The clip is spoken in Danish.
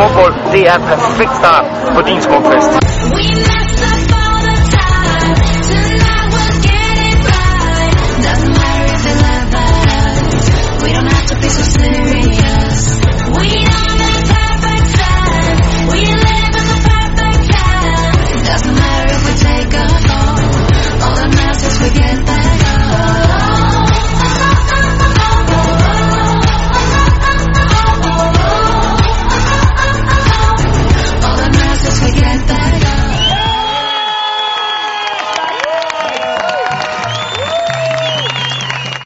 smukmål, det er perfekt start på din smukfest. We